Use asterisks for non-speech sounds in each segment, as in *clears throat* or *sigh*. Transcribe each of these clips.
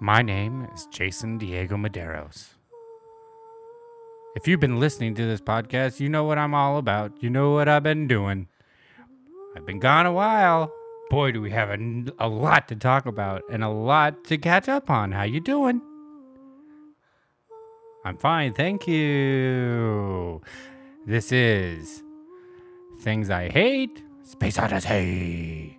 My name is Jason Diego Maderos. If you've been listening to this podcast, you know what I'm all about. You know what I've been doing. I've been gone a while. Boy, do we have a, a lot to talk about and a lot to catch up on. How you doing? I'm fine, thank you. This is Things I Hate, Space Odyssey.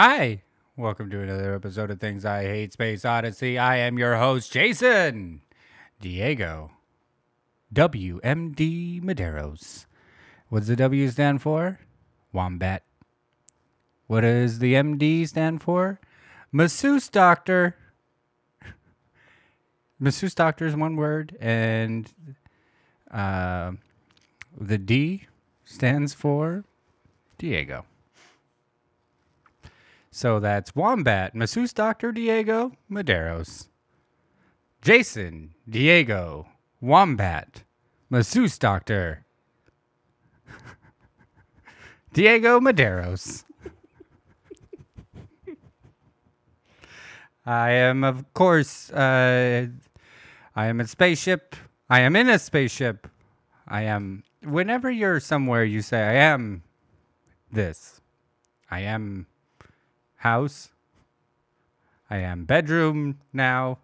Hi, welcome to another episode of Things I Hate Space Odyssey. I am your host, Jason Diego WMD Maderos. What does the W stand for? Wombat. What does the MD stand for? Masseuse doctor. *laughs* Masseuse doctor is one word, and uh, the D stands for Diego. So that's Wombat, Masseuse Doctor Diego Maderos. Jason Diego Wombat, Masseuse Doctor *laughs* Diego Maderos. I am, of course, uh, I am a spaceship. I am in a spaceship. I am. Whenever you're somewhere, you say, I am this. I am house. I am bedroom now.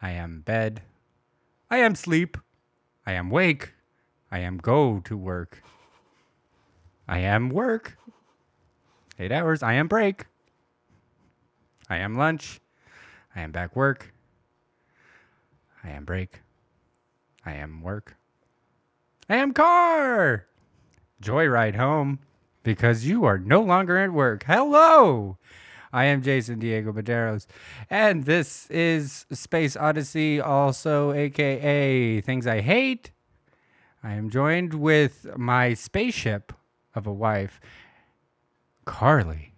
I am bed. I am sleep. I am wake. I am go to work. I am work. Eight hours. I am break. I am lunch. I am back work. I am break. I am work. I am car. Joyride home because you are no longer at work. Hello. I am Jason Diego Maderos, and this is Space Odyssey, also aka Things I Hate. I am joined with my spaceship of a wife, Carly.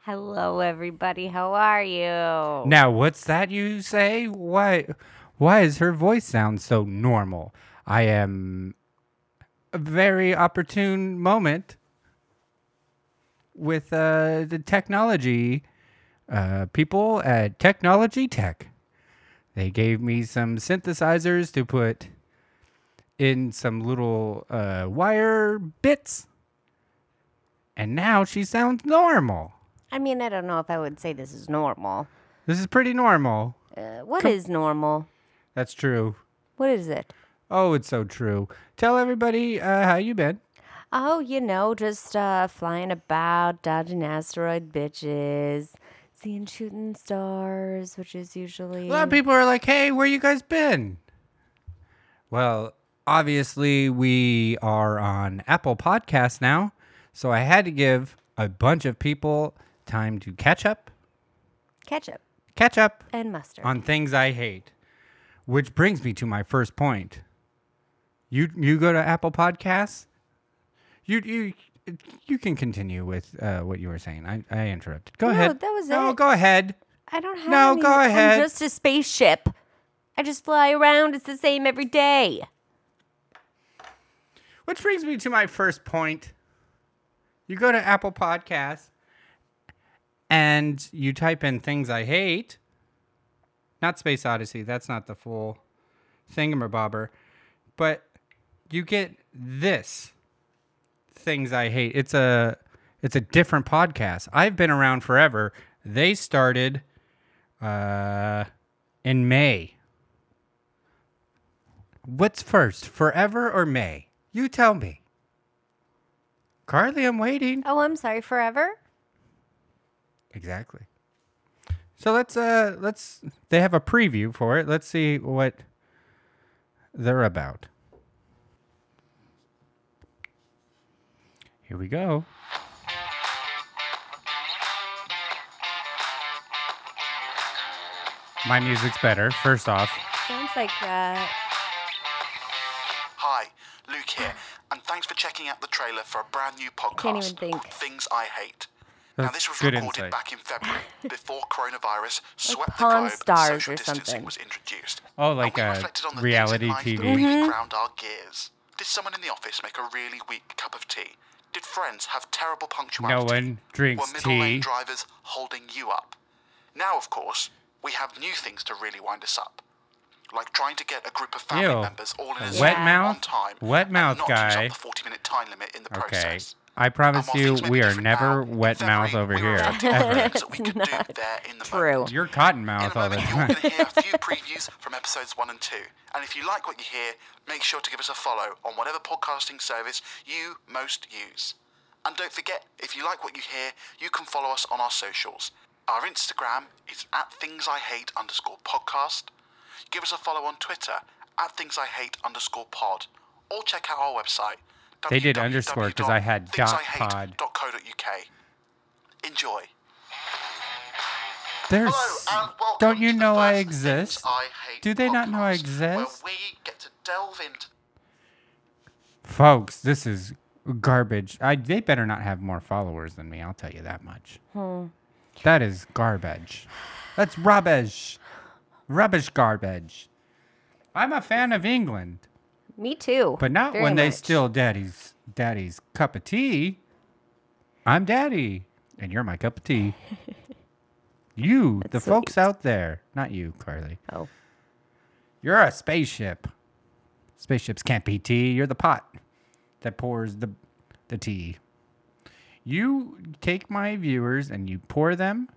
Hello, everybody. How are you? Now, what's that you say? Why, why does her voice sound so normal? I am a very opportune moment with uh, the technology uh, people at Technology Tech. They gave me some synthesizers to put in some little uh, wire bits, and now she sounds normal. I mean, I don't know if I would say this is normal. This is pretty normal. Uh, what is normal? That's true. What is it? Oh, it's so true. Tell everybody uh, how you been. Oh, you know, just uh, flying about, dodging asteroid bitches, seeing shooting stars, which is usually. A lot of people are like, "Hey, where you guys been?" Well, obviously we are on Apple Podcasts now, so I had to give a bunch of people time to catch up, Catch up. catch up and mustard. on things I hate. Which brings me to my first point. You you go to Apple Podcasts. You you you can continue with uh, what you were saying. I, I interrupted. Go No, ahead. that was no, it. go ahead. I don't have. No, any- go ahead. I'm just a spaceship. I just fly around. It's the same every day. Which brings me to my first point. You go to Apple Podcasts and you type in things I hate. Not Space Odyssey. That's not the full thingamabobber. But you get this things I hate. It's a it's a different podcast. I've been around forever. They started uh in May. What's first, forever or May? You tell me. Carly, I'm waiting. Oh, I'm sorry. Forever. Exactly. So let's uh let's they have a preview for it. Let's see what they're about. Here we go. My music's better. First off, Sounds like uh, Hi, Luke here, and thanks for checking out the trailer for a brand new podcast Can't even think. Things I Hate. now, this was recorded insight. back in February, *laughs* before coronavirus swept Pawn the globe Stars and social or distancing something. was introduced. Oh, like, we reflected on the reality things TV. that really Mm-hmm. ground our gears. Did someone in the office make a really weak cup of tea? Did friends have terrible punctuality? No one drinks Were middle lane tea. drivers holding you up? Now, of course, we have new things to really wind us up. Like trying to get a group of family Ew. members all in A a wet mouth? on time Wet and mouth not guy. use up the 40 minute time limit in the okay. process. I promise you, things may be we are never now, in wet mouth over *laughs* we here. reflecting on Ever. things we could do there in the True. You're cotton mouth all the moment, you're time. going to hear a few *laughs* previews from episodes one and two. And if you like what you hear, make sure to give us a follow on whatever podcasting service you most use. And don't forget, if you like what you hear, you can follow us on our socials. Our Instagram is at things I hate underscore podcast. Give us a follow on Twitter at things I hate underscore pod. Or check out our website. They did underscore because I had dot pod. Enjoy. There's. Hello and welcome Don't you to the know I exist? I Hate Do they not know I podcast, Where exist? we get to delve into Folks, this is garbage. I they better not have more followers than me. I'll tell you that much. Hmm. That is garbage. That's rubbish. Rubbish garbage. I'm a fan of England, me too. but not Very when they steal daddy's daddy's cup of tea. I'm daddy, and you're my cup of tea. *laughs* you, the That's folks out there, not you, Carly. Oh, You're a spaceship. Spaceships can't be tea. You're the pot that pours the the tea. You take my viewers and you pour them,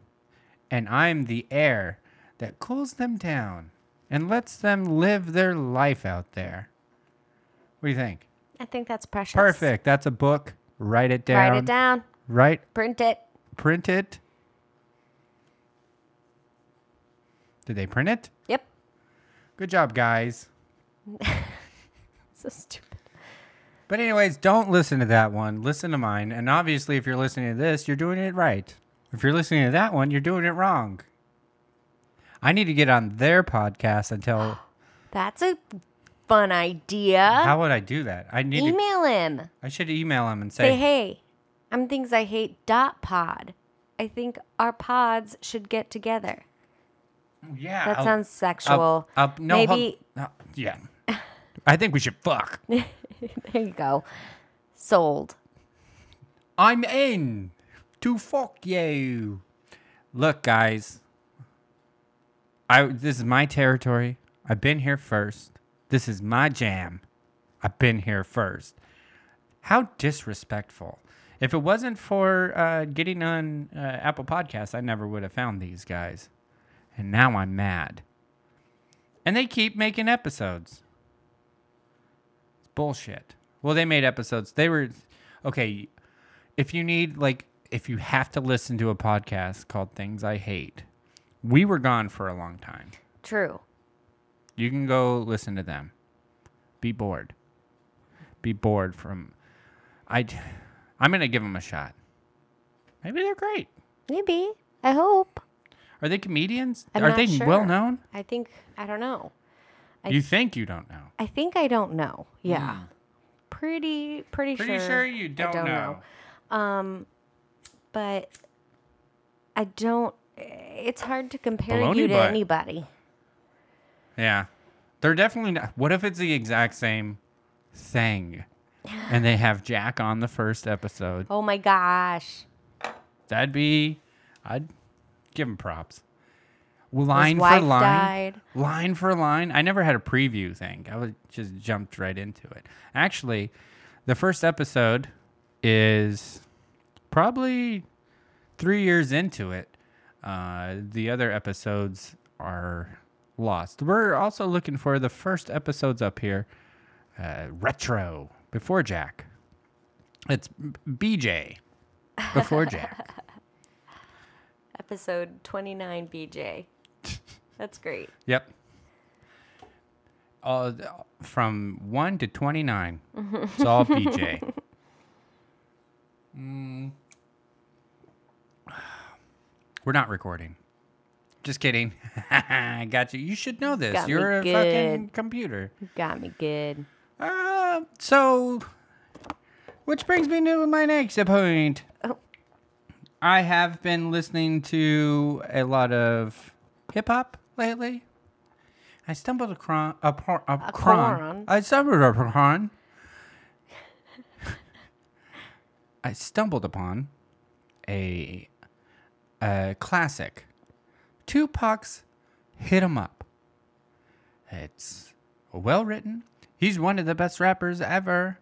and I'm the air that cools them down and lets them live their life out there. What do you think? I think that's precious. Perfect. That's a book. Write it down. Write it down. Write, Print it. print it. Did they print it? Yep. Good job, guys. *laughs* So stupid. But anyways, don't listen to that one. Listen to mine. And obviously, if you're listening to this, you're doing it right. If you're listening to that one, you're doing it wrong. I need to get on their podcast and tell. *gasps* That's a fun idea. How would I do that? I need. To, Email him. I should email him and Say, say, hey, I'm things I hate dot pod. I think our pods should get together. "Yeah." That I'll- sounds I'll- sexual. I'll- no, hold- Maybe no, yeah. *laughs* I think we should fuck. *laughs* there you go. Sold. I'm in to fuck you. Look, guys. I this is my territory. I've been here first. This is my jam. I've been here first. How disrespectful. If it wasn't for uh, getting on uh, Apple Podcasts, I never would have found these guys. And now I'm mad. And they keep making episodes. It's bullshit. Well, they made episodes. They were okay. If you need like if you have to listen to a podcast called Things I Hate, we were gone for a long time. True. You can go listen to them. Be bored. Be bored from I I'm going to give them a shot. Maybe they're great. Maybe. I hope. Are they comedians? I'm Are they sure. well known? I think I don't know. I- You think you don't know. I think I don't know. Yeah. Pretty pretty, Hmm. Pretty sure. sure you I don't, know. Um but I don't it's hard to compare Baloney you to butt. anybody. Yeah. They're definitely not. What if it's the exact same thing and they have Jack on the first episode? Oh my gosh. That'd be, I'd give him props. Line for line. died. Line for line. I never had a preview thing. I would just jumped right into it. Actually, the first episode is probably three years into it. Uh, the other episodes are lost. We're also looking for the first episodes up here. Uh, retro before Jack. It's BJ before *laughs* Jack. Episode 29 BJ. *laughs* That's great. Yep. Uh, from 1 to 29. It's all BJ. *laughs* Mm. We're not recording. Just kidding. I got you. You should know this. Got You're a fucking good. computer. Got me good. Uh, so, which brings me to my next point. Oh. I have been listening to a lot of hip hop lately. I stumbled across upon a, Acron. I stumbled upon. I stumbled upon a, a classic. Tupac's "Hit 'Em Up." It's well written. He's one of the best rappers ever.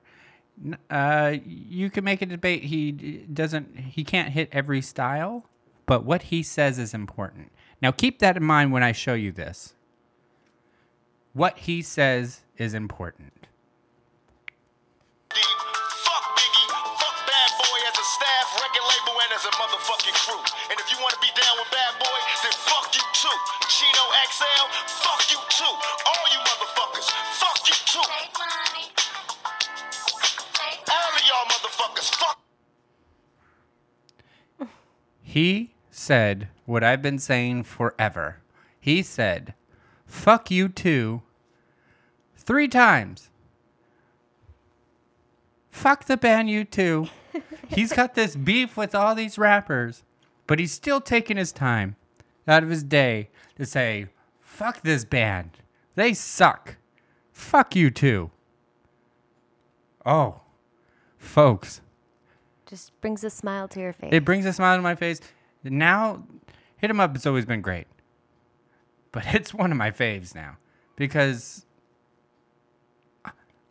Uh, you can make a debate. He doesn't. He can't hit every style, but what he says is important. Now keep that in mind when I show you this. What he says is important. He said what I've been saying forever. He said, fuck you too, three times. Fuck the band U2. *laughs* he's got this beef with all these rappers, but he's still taking his time out of his day to say, fuck this band. They suck. Fuck you too. Oh, folks. Just brings a smile to your face. It brings a smile to my face. Now, Hit 'em Up has always been great. But it's one of my faves now because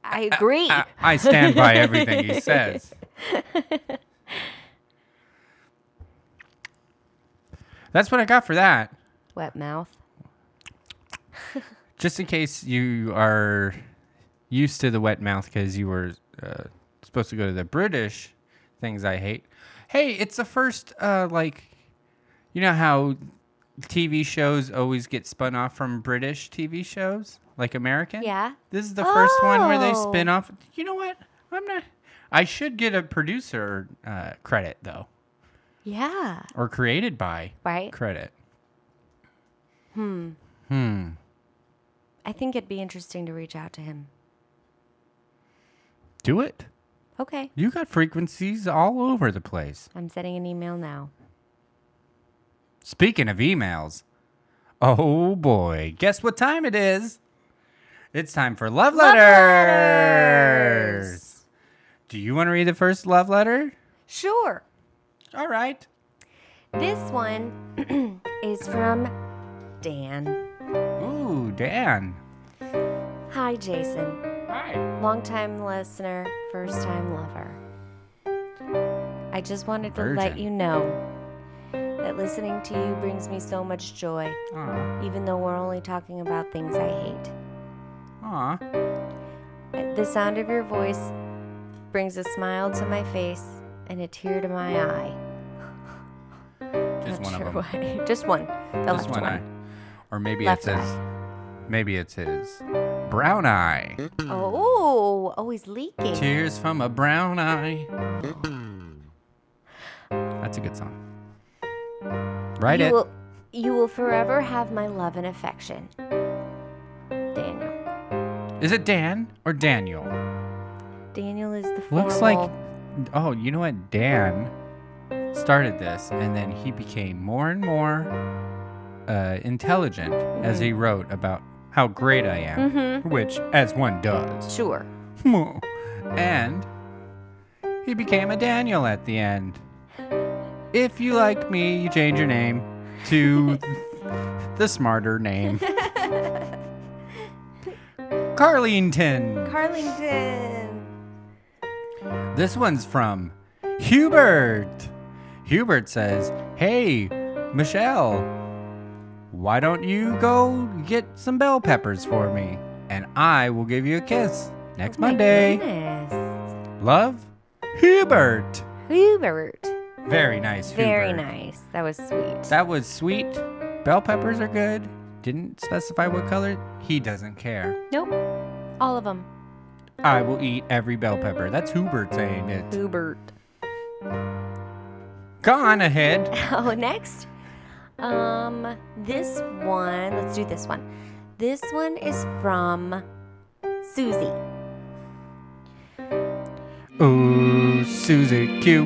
I agree. I, I stand by everything he *laughs* says. That's what I got for that. Wet mouth. Just in case you are used to the wet mouth because you were uh, supposed to go to the British things I hate. Hey, it's the first, uh, like, you know how TV shows always get spun off from British TV shows, like American? Yeah. This is the first one where they Oh. spin off. You know what? I'm not. I should get a producer uh, credit, though, Yeah. or created by Right. credit. Hmm. Hmm. I think it'd be interesting to reach out to him. Do it. Okay. You got frequencies all over the place. I'm sending an email now. Speaking of emails, oh boy, guess what time it is? It's time for love letters. Do you want to read the first love letter? Sure. All right. This one *clears throat* is from Dan. Ooh, Dan. Hi, Jason. Hi. Longtime listener, first time lover. I just wanted to let you know that listening to you brings me so much joy, Aw. even though we're only talking about things I hate. Aw. The sound of your voice brings a smile to my face and a tear to my eye. Just Not one sure of them. why. *laughs* Just one. The Just left one one. eye. Or maybe Left it's his. Maybe it's his brown eye. Oh, oh, he's leaking. Tears from a brown eye. That's a good song. Write you it. Will, you will forever have my love and affection. Daniel. Is it Dan or Daniel? Daniel is the formal. Looks like. Oh, you know what? Dan started this, and then he became more and more uh, intelligent as he wrote about how great I am, Mhm. which, as one does. Sure. *laughs* and he became a Daniel at the end. If you like me, you change your name to *laughs* the smarter name. Carlington. Carlington. This one's from Hubert. Hubert says, Hey, Michelle, why don't you go get some bell peppers for me? And I will give you a kiss next My Monday. goodness. Love, Hubert. Hubert. Very nice. Very Hubert. nice. That was sweet. That was sweet. Bell peppers are good. Didn't specify what color. He doesn't care. nope. All of them. I will eat every bell pepper. That's Hubert saying it. Hubert. Go on ahead. *laughs* Oh, next. Um, this one. Let's do this one. This one is from Susie. Ooh, Susie Q.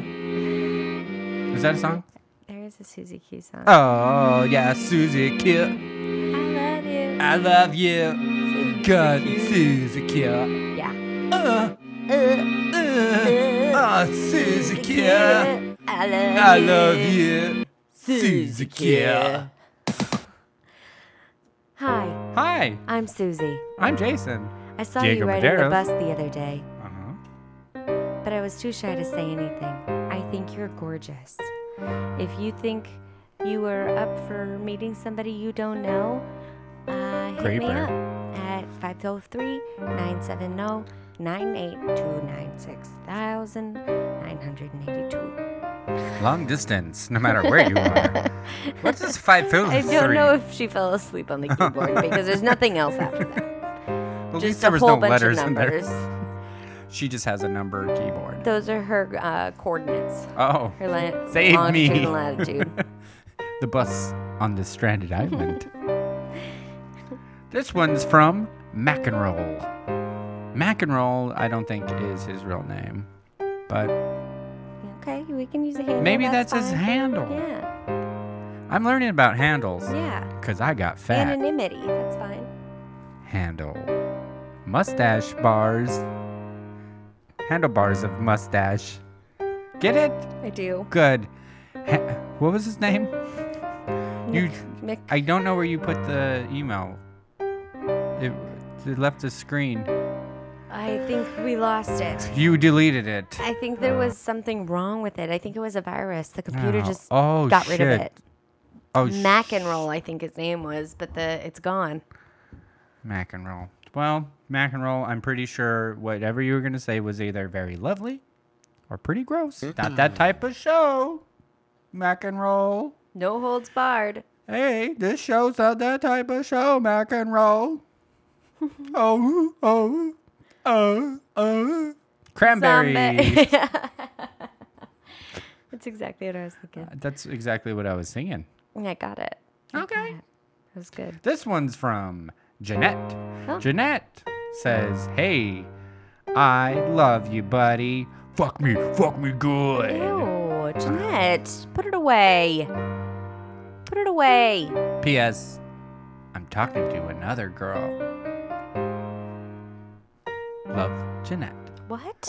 Is that a song? There is a Susie Q song. Oh, yeah, Susie Q. I love you. I love you. God, Susie Q. Yeah. Uh, Uh, uh, uh, oh, Susie Q. I love I love you. Susie Q. Hi, Hi, I'm Susie. I'm Jason. I saw Diego you riding the bus the other day, Uh-huh. but I was too shy to say anything. I think you're gorgeous. If you think you are up for meeting somebody you don't know, uh, hit me Creeper. up at 503 970 98296 Long distance, no matter where you are. *laughs* What's this five fill I don't know if she fell asleep on the *laughs* keyboard because there's nothing else after that. At least Just there a was whole no bunch letters of in numbers. She just has a number keyboard. Those are her uh, coordinates. Oh, Her la- Save longitude me. and latitude. *laughs* the bus on the stranded island. this one's from McEnroll. McEnroll, I don't think is his real name, but okay, we can use a handle. maybe that's, his handle. Yeah, I'm learning about handles yeah. because I got fat. Anonymity. That's fine. Handle. Mustache bars. Handlebars of mustache. Get it? I do. Good. Ha- what was his name? You. I don't know where you put the email. It, it left the screen. I think we lost it. You deleted it. I think there was something wrong with it. I think it was a virus. The computer Oh, just oh, got rid of shit. it. Oh, sh- Roll, I think his name was, but the it's gone. Mac and roll. Well, Mac and roll. I'm pretty sure whatever you were gonna say was either very lovely or pretty gross. Not that type of show. Mac and roll. No holds barred. Hey, this show's not that type of show, Mac and roll. *laughs* oh, oh, oh, oh. Cranberry. *laughs* That's exactly what I was thinking. Uh, that's exactly what I was singing. I got it. Okay. That was good. This one's from Jeanette. Oh. Jeanette says, Hey, I love you, buddy. Fuck me, fuck me good. Ew, Jeanette, put it away. Put it away. P.S. I'm talking to another girl. Love, Jeanette. What?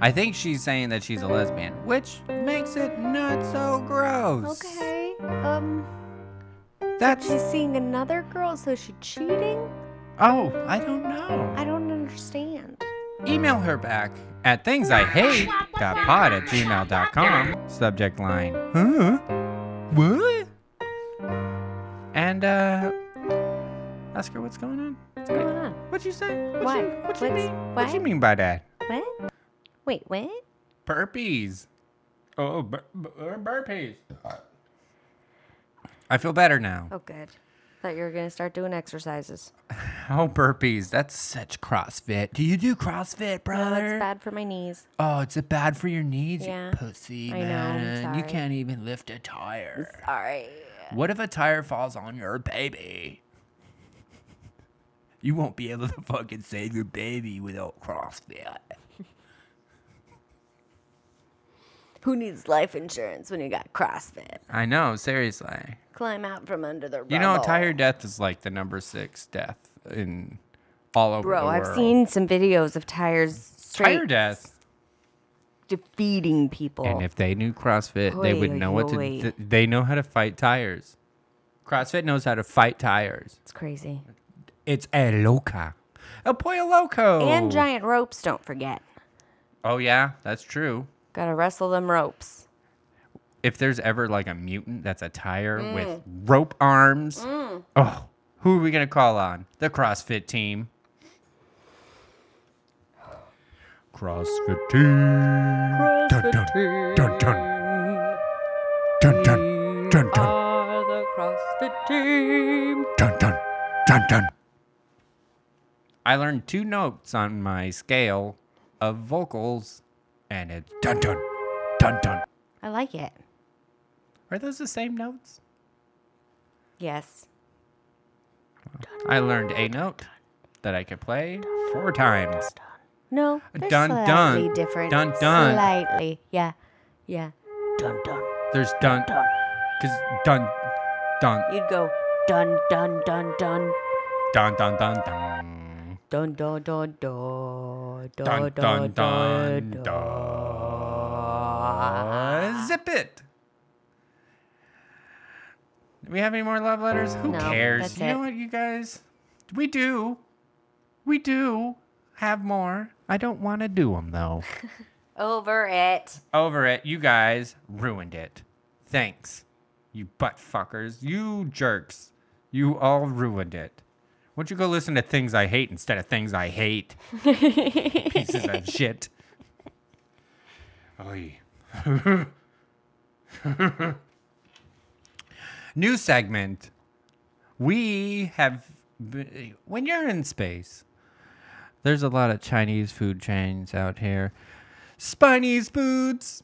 I think she's saying that she's a lesbian, which makes it not so gross. Okay. Um, That's. she's seeing another girl, so is she cheating? Oh, I don't know. I don't understand. Email her back at thingsihate.pod at gmail.com. Subject line. Huh? What? And, uh, ask her what's going on. What's going on? What'd you say? What What? You, what you What's- mean? What you what? mean by that? What? Wait, what? Burpees. Oh, bur- bur- uh, burpees. I feel better now. Oh, good. Thought you were gonna start doing exercises. *sighs* Oh, burpees. That's such CrossFit. Do you do CrossFit, No, brother? it's bad for my knees. Oh, it's it bad for your knees, Yeah. you pussy, I know, I'm man. You sorry. can't even lift a tire. Sorry. What if a tire falls on your baby? You won't be able to fucking save your baby without CrossFit. Who needs life insurance when you got CrossFit? I know, seriously. Climb out from under the rubble. You know, tire death is like the number six death in all over Bro, the I've seen some videos of tires straight tire death. defeating people. And if they knew CrossFit, they would Oy, know what to. oy. Th- they know how to fight tires. CrossFit knows how to fight tires. it's crazy. It's a loca. El pollo loco. And giant ropes, don't forget. Oh, yeah, that's true. Gotta wrestle them ropes. If there's ever like a mutant that's a tire mm. with rope arms, mm. oh, who are we gonna call on? The CrossFit team. CrossFit team. CrossFit dun, dun, dun, dun. Dun, dun, dun, dun. Are the CrossFit team. Dun, dun, dun, dun. I learned two notes on my scale of vocals, and it's dun dun dun dun. I like it. Are those the same notes? Yes. I learned a note that I could play four times. No. They're Dun, slightly dun. different. Dun, dun. Slightly. Yeah. Yeah. Dun dun. There's dun, Dun. cause dun, dun, You'd go dun dun dun dun. dun, dun, dun, dun. Dun dun dun dun Dun, dun, dun, dun. Zip it. Do we have any more love letters? Who No, cares? that's you know it. what, you guys? We do. We do have more. I don't want to do them, though. *laughs* Over it. Over it. You guys ruined it. Thanks. You butt fuckers. You jerks. You all ruined it. Why don't you go listen to things I hate instead of things I hate? *laughs* Pieces of shit. Oy. *laughs* New segment. We have, when you're in space, there's a lot of Chinese food chains out here. Spiney's Foods.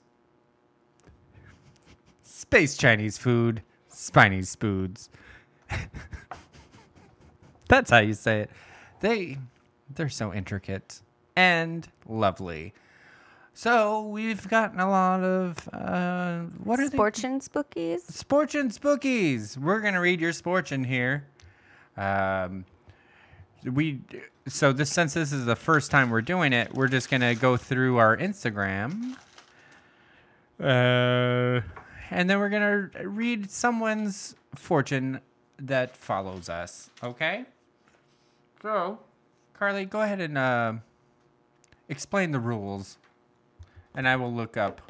Space Chinese food. Spiney's Foods. *laughs* That's how you say it. They they're so intricate and lovely. So we've gotten a lot of uh what are they? Sportion spookies. Sportin Spookies. We're gonna read your sportin here. Um, we so this since this is the first time we're doing it, we're just gonna go through our Instagram. Uh, and then we're gonna read someone's fortune that follows us. Okay. So, Carly, go ahead and uh, explain the rules, and I will look up.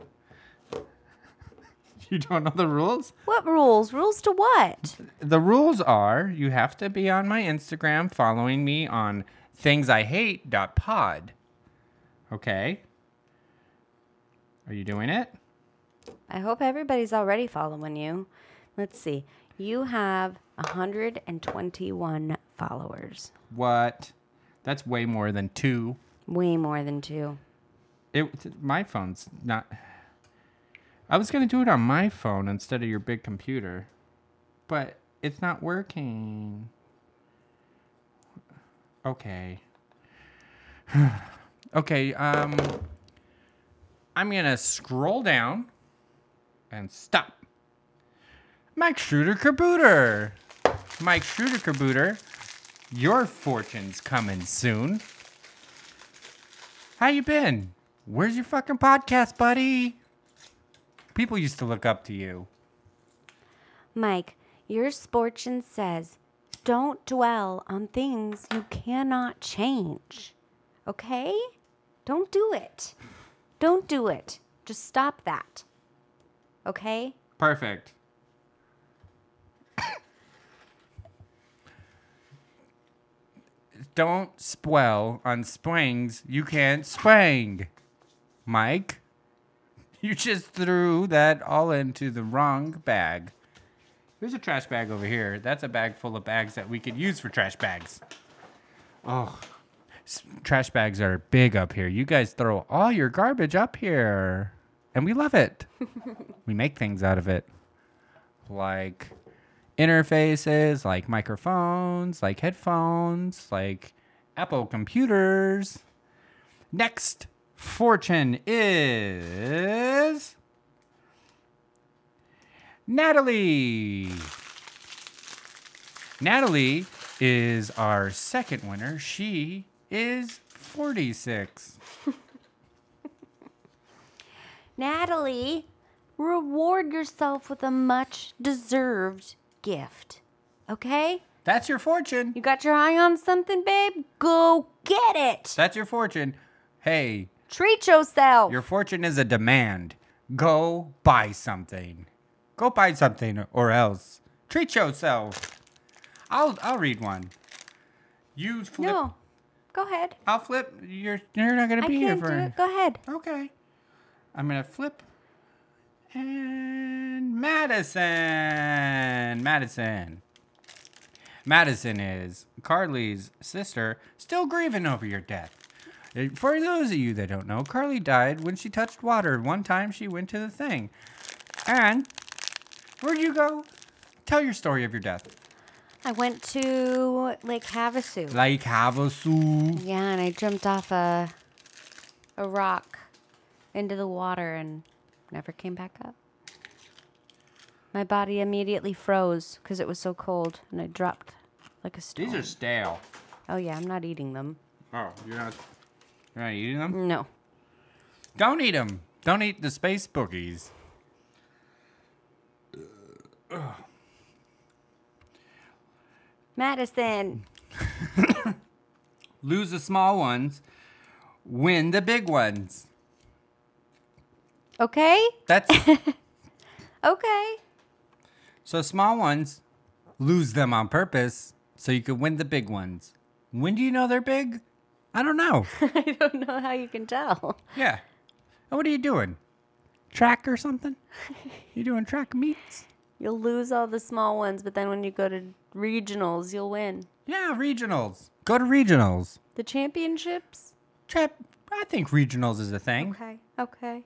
*laughs* You don't know the rules? What rules? Rules to what? The rules are you have to be on my Instagram following me on thingshate.pod. Okay? Are you doing it? I hope everybody's already following you. Let's see. You have 121 followers. What? That's way more than two. Way more than two. It my phone's not I was going to do it on my phone instead of your big computer. But it's not working. Okay. *sighs* okay, um I'm going to scroll down and stop. Mike Schroeder Kabooter. Mike Schroeder Kabooter, your fortune's coming soon. How you been? Where's your fucking podcast, buddy? People used to look up to you. Mike, your sportion says don't dwell on things you cannot change. Okay? Don't do it. Don't do it. Just stop that. Okay? Perfect. Don't swell on springs you can't spring. Mike, *laughs* you just threw that all into the wrong bag. There's a trash bag over here. That's a bag full of bags that we could use for trash bags. Oh, s- trash bags are big up here. You guys throw all your garbage up here, and we love it. *laughs* we make things out of it, like interfaces, like microphones, like headphones, like Apple computers. Next fortune is Natalie. Natalie is our second winner. She is 46. *laughs* Natalie, reward yourself with a much deserved gift. Okay? That's your fortune. You got your eye on something, babe? Go get it. That's your fortune. Hey, Treat yourself. Your fortune is a demand. Go buy something. Go buy something or else. Treat yourself. I'll I'll read one. You flip. no. Go ahead. I'll flip. You're you're not gonna I be here can't for. it. Go ahead. Okay. I'm gonna flip. And Madison. Madison. Madison is Carly's sister, still grieving over your death. Uh, For those of you that don't know, Carly died when she touched water. One time she went to the thing. And where'd you go? Tell your story of your death. I went to Lake Havasu. Lake Havasu. Yeah, and I jumped off a a rock into the water and never came back up. My body immediately froze because it was so cold, and I dropped like a stone. These are stale. oh yeah, I'm not eating them. Oh, you're not. You're not eating them. No. Don't eat them. Don't eat the space boogies. Madison. *coughs* Lose the small ones, win the big ones. Okay. That's *laughs* Okay. so small ones. Lose them on purpose so you can win the big ones. When do you know they're big? I don't know. *laughs* I don't know how you can tell. yeah. And What are you doing? Track or something? You doing track meets? You'll lose all the small ones, but then when you go to regionals, you'll win. Yeah, regionals. Go to regionals. The championships? Trap. I think regionals is a thing. Okay. Okay.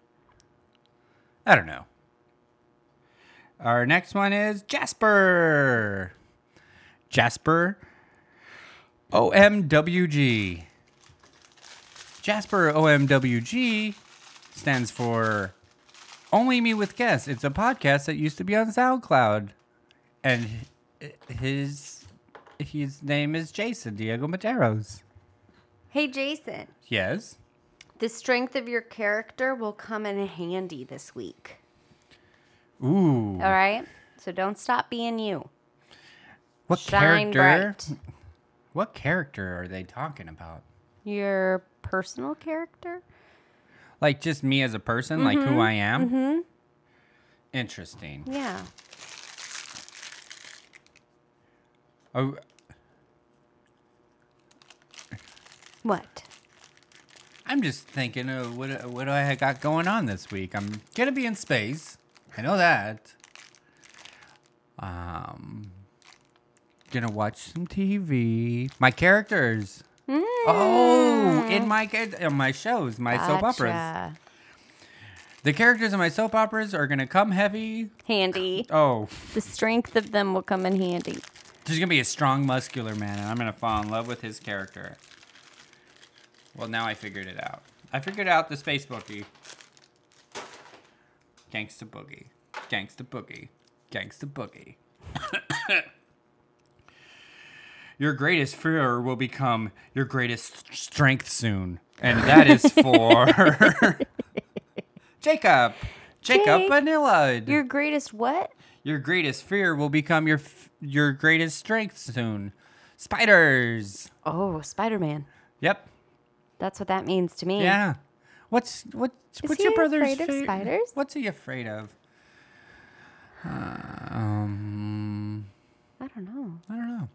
I don't know. Our next one is Jasper. Jasper OMWG. Jasper OMWG stands for Only Me with Guests. It's a podcast that used to be on SoundCloud. And his his name is Jason Diego Maderos. Hey, Jason. Yes. The strength of your character will come in handy this week. Ooh. All right? So don't stop being you. What Shine character? bright. What character are they talking about? Your personal character? Like just me as a person, like who I am. Mm-hmm. Interesting. Yeah. Oh, What? I'm just thinking of what what do I got going on this week. I'm gonna be in space. I know that. Um, gonna watch some TV. My characters. Oh, in my in my shows, my soap operas. The characters in my soap operas are gonna come heavy. Handy. Oh, The strength of them will come in handy. There's gonna be a strong, muscular man, and I'm gonna fall in love with his character. Well, now I figured it out. I figured out the space boogie. Gangsta boogie, gangsta boogie, gangsta boogie. *coughs* your greatest fear will become your greatest strength soon, and that is *laughs* for Jacob. Jacob Vanilla. Your greatest what? Your greatest fear will become your f- your greatest strength soon. Spiders. Oh, Spider Man. Yep. That's what that means to me. Yeah. What's what? what's he your brother's afraid of fa- spiders? What's he afraid of? Um, I don't know. I don't know.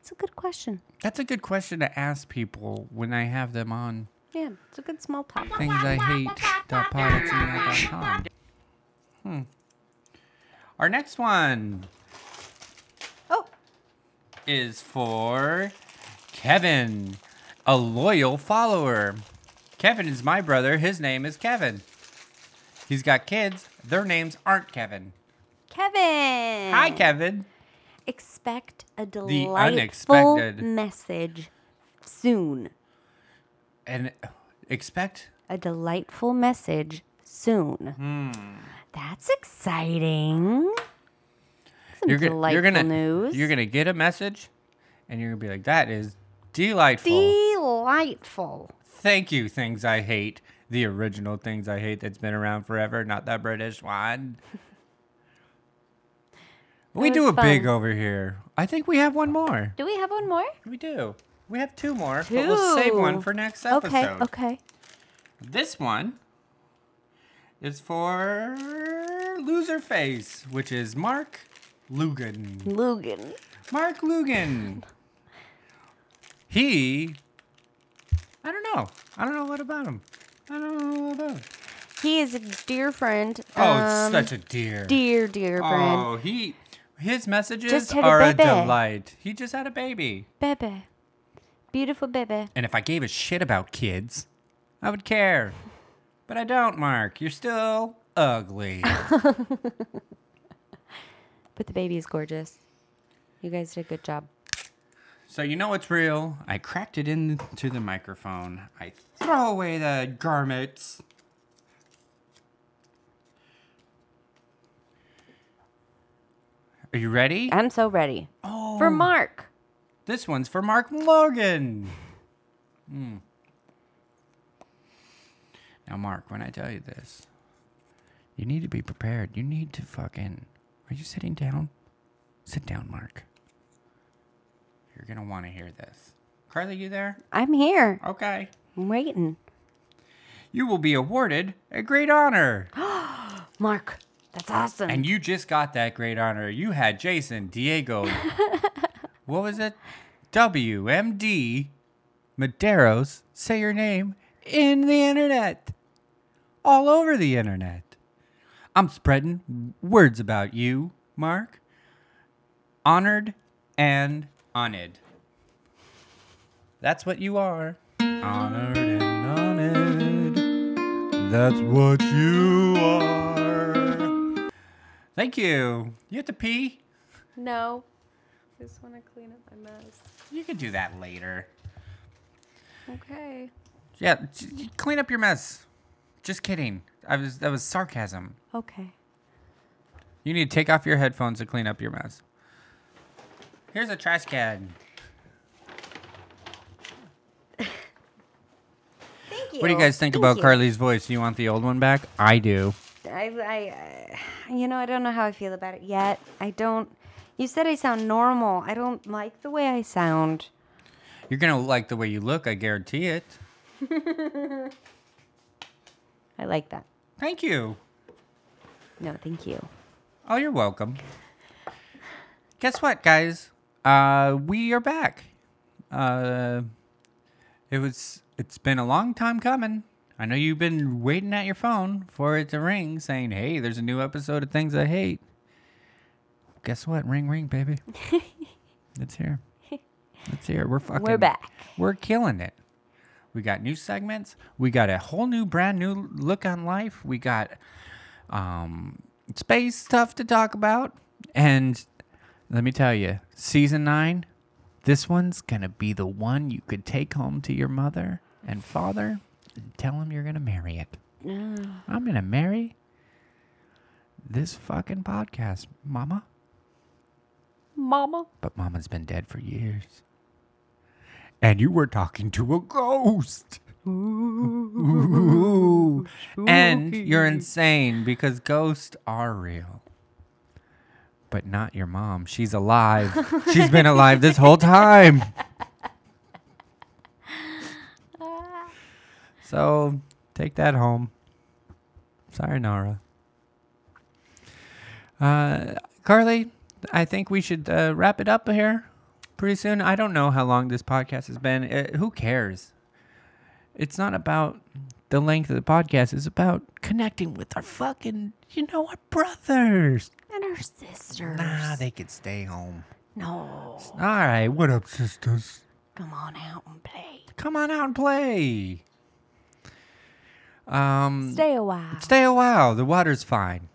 It's a good question. That's a good question to ask people when I have them on Yeah, it's a good small talk. things I hate. Hmm. Our next one Oh, is for Kevin, a loyal follower. Kevin is my brother. His name is Kevin. He's got kids. Their names aren't Kevin. Kevin. Hi, Kevin. Expect a delightful unexpected. message soon. And expect A delightful message soon. Hmm. That's exciting. Some you're gonna delightful you're gonna news. you're gonna get a message, and you're gonna be like, "That is delightful." delightful. Thank you, things I hate. The original things I hate that's been around forever, not that British one. *laughs* we do a big over here. I think we have one more. Do we have one more? We do. We have two more, but we'll save one for next episode. Okay, okay. This one is for Loser Face, which is Mark Lugan. Lugan. Mark Lugan. He. I don't know. I don't know what about him. I don't know what about him. He is a dear friend. Oh, um, such a dear. dear, dear friend. Oh, he. His messages had a are a delight. He just had a baby. Baby. Beautiful baby. And if I gave a shit about kids, I would care. But I don't, Mark. You're still ugly. *laughs* *laughs* But the baby is gorgeous. You guys did a good job. So you know what's real? I cracked it into the microphone. I throw away the garments. Are you ready? I'm so ready. Oh, For Mark. This one's for Mark Logan. Hmm. Now, Mark, when I tell you this, you need to be prepared. You need to fucking. Are you sitting down? Sit down, Mark. You're gonna want to hear this. Carly, you there? I'm here. Okay. I'm waiting. You will be awarded a great honor. *gasps* Mark, that's awesome. And you just got that great honor. You had Jason, Diego, *laughs* what was it? WMD Maderos say your name in the internet. All over the internet. I'm spreading words about you, Mark. Honored and honored. That's what you are. Honored and honored. That's what you are. Thank you. You have to pee? no. I just want to clean up my mess. You can do that later. Okay. Yeah, clean up your mess. Just kidding. I was that was sarcasm. Okay. You need to take off your headphones to clean up your mess. Here's a trash can. Thank you. What do you guys think Thank about you. Carly's voice? Do you want the old one back? I do. I, I, you know, I don't know how I feel about it yet. I don't. You said I sound normal. I don't like the way I sound. You're gonna like the way you look. I guarantee it. *laughs* I like that. Thank you. No, thank you. Oh, you're welcome. Guess what, guys? Uh, we are back. Uh, it was. It's been a long time coming. I know you've been waiting at your phone for it to ring, saying, "Hey, there's a new episode of Things I Hate." Guess what? Ring, ring, baby. *laughs* it's here. It's here. We're fucking. We're back. We're killing it. We got new segments. We got a whole new, brand new look on life. We got um, space stuff to talk about. And let me tell you, season nine, this one's going to be the one you could take home to your mother and father and tell them you're going to marry it. I'm going to marry this fucking podcast, mama. Mama. But mama's been dead for years. And you were talking to a ghost. Ooh. And you're insane because ghosts are real. But not your mom. She's alive. She's been alive this whole time. *laughs* So take that home. Sayonara. Uh, Carly, I think we should uh, wrap it up here pretty soon. I don't know how long this podcast has been. Uh, who cares? It's not about the length of the podcast. It's about connecting with our fucking, you know, our brothers. And her sisters. Nah, they could stay home. No. All right, what up, sisters? Come on out and play. Come on out and play. Um, Stay a while. stay a while. The water's fine.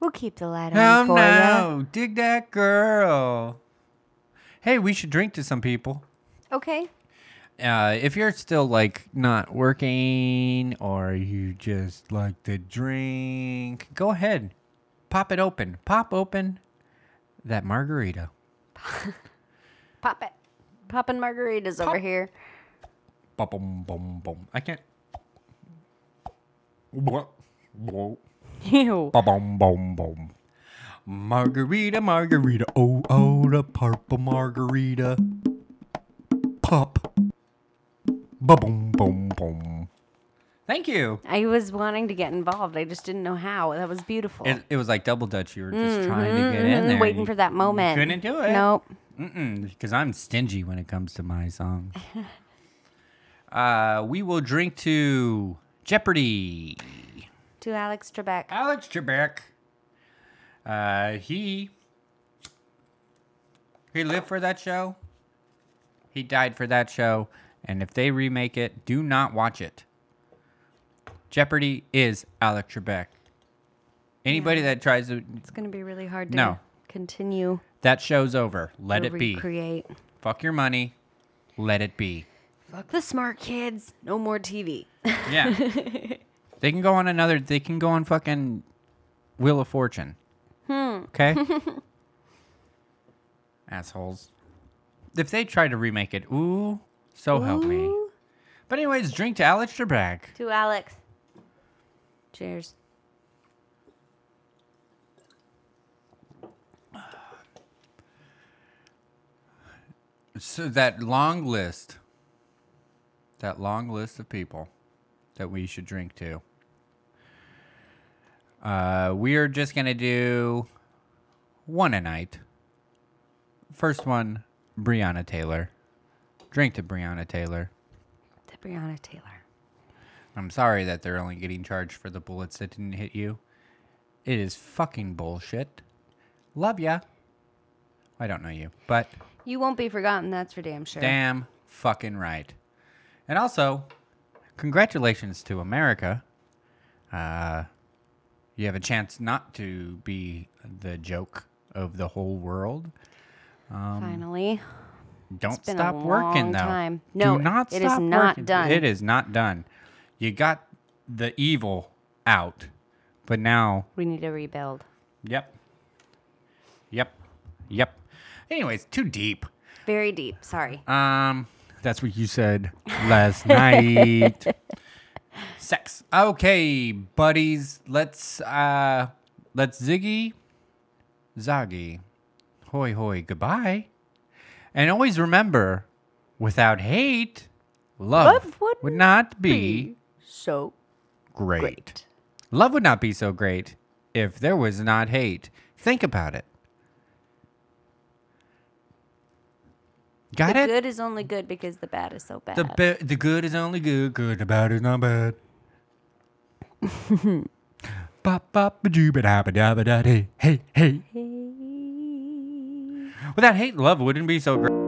We'll keep the light Oh on for no, dig that girl. Hey, we should drink to some people. Okay. Uh, if you're still like not working or you just like to drink, go ahead. Pop it open. Pop open that margarita. *laughs* Pop it. Popping margaritas over here. Bum, boom, boom, bum. I can't. Ew. *laughs* Boom, bum, bum. Margarita, margarita. Oh, oh, the purple margarita. Pop. Boom, boom, boom. Thank you. I was wanting to get involved. I just didn't know how. That was beautiful. It, it was like double dutch. You were just trying to get in there. Mm, Waiting You for that moment. Couldn't do it. Nope. Because I'm stingy when it comes to my songs. *laughs* uh, we will drink to Jeopardy. To Alex Trebek. Alex Trebek. Uh, he He lived for that show. He died for that show. And if they remake it, do not watch it. Jeopardy is Alex Trebek. Anybody that tries to, It's gonna be really hard to No. continue. that show's over. Let to it be. Recreate. Fuck your money. Let it be. Fuck the smart kids. No more TV. Yeah. *laughs* they can go on another. They can go on fucking Wheel of Fortune. Hmm. Okay. *laughs* Assholes. If they try to remake it, ooh, so help me. But anyways, drink to Alex Trebek. To Alex. Cheers. So that long list, that long list of people that we should drink to. Uh, we are just gonna do one a night. First one, Breonna Taylor. Drink to Breonna Taylor. To Breonna Taylor. I'm sorry that they're only getting charged for the bullets that didn't hit you. It is fucking bullshit. Love ya. I don't know you, but You won't be forgotten, that's for damn sure. Damn fucking right. And also, congratulations to America. Uh, you have a chance not to be the joke of the whole world. Finally. Don't been a stop working long though. time. No, Do not it is stop not working. done. It is not done. You got the evil out, but now, We need to rebuild. yep, yep, yep. Anyways, too deep. Very deep. Sorry. Um, that's what you said last *laughs* night. Sex. Okay, buddies. Let's uh, let's ziggy, zaggy, hoy hoy. Goodbye. And always remember, without hate, love, Love would, would not be, So great. great. Love would not be so great if there was not hate. Think about it. Got it? the it? good is only good because the bad is so bad. The the good is only good, good. The bad is not bad. *laughs* Bop bop hey hey hey. Without hate, love wouldn't be so great.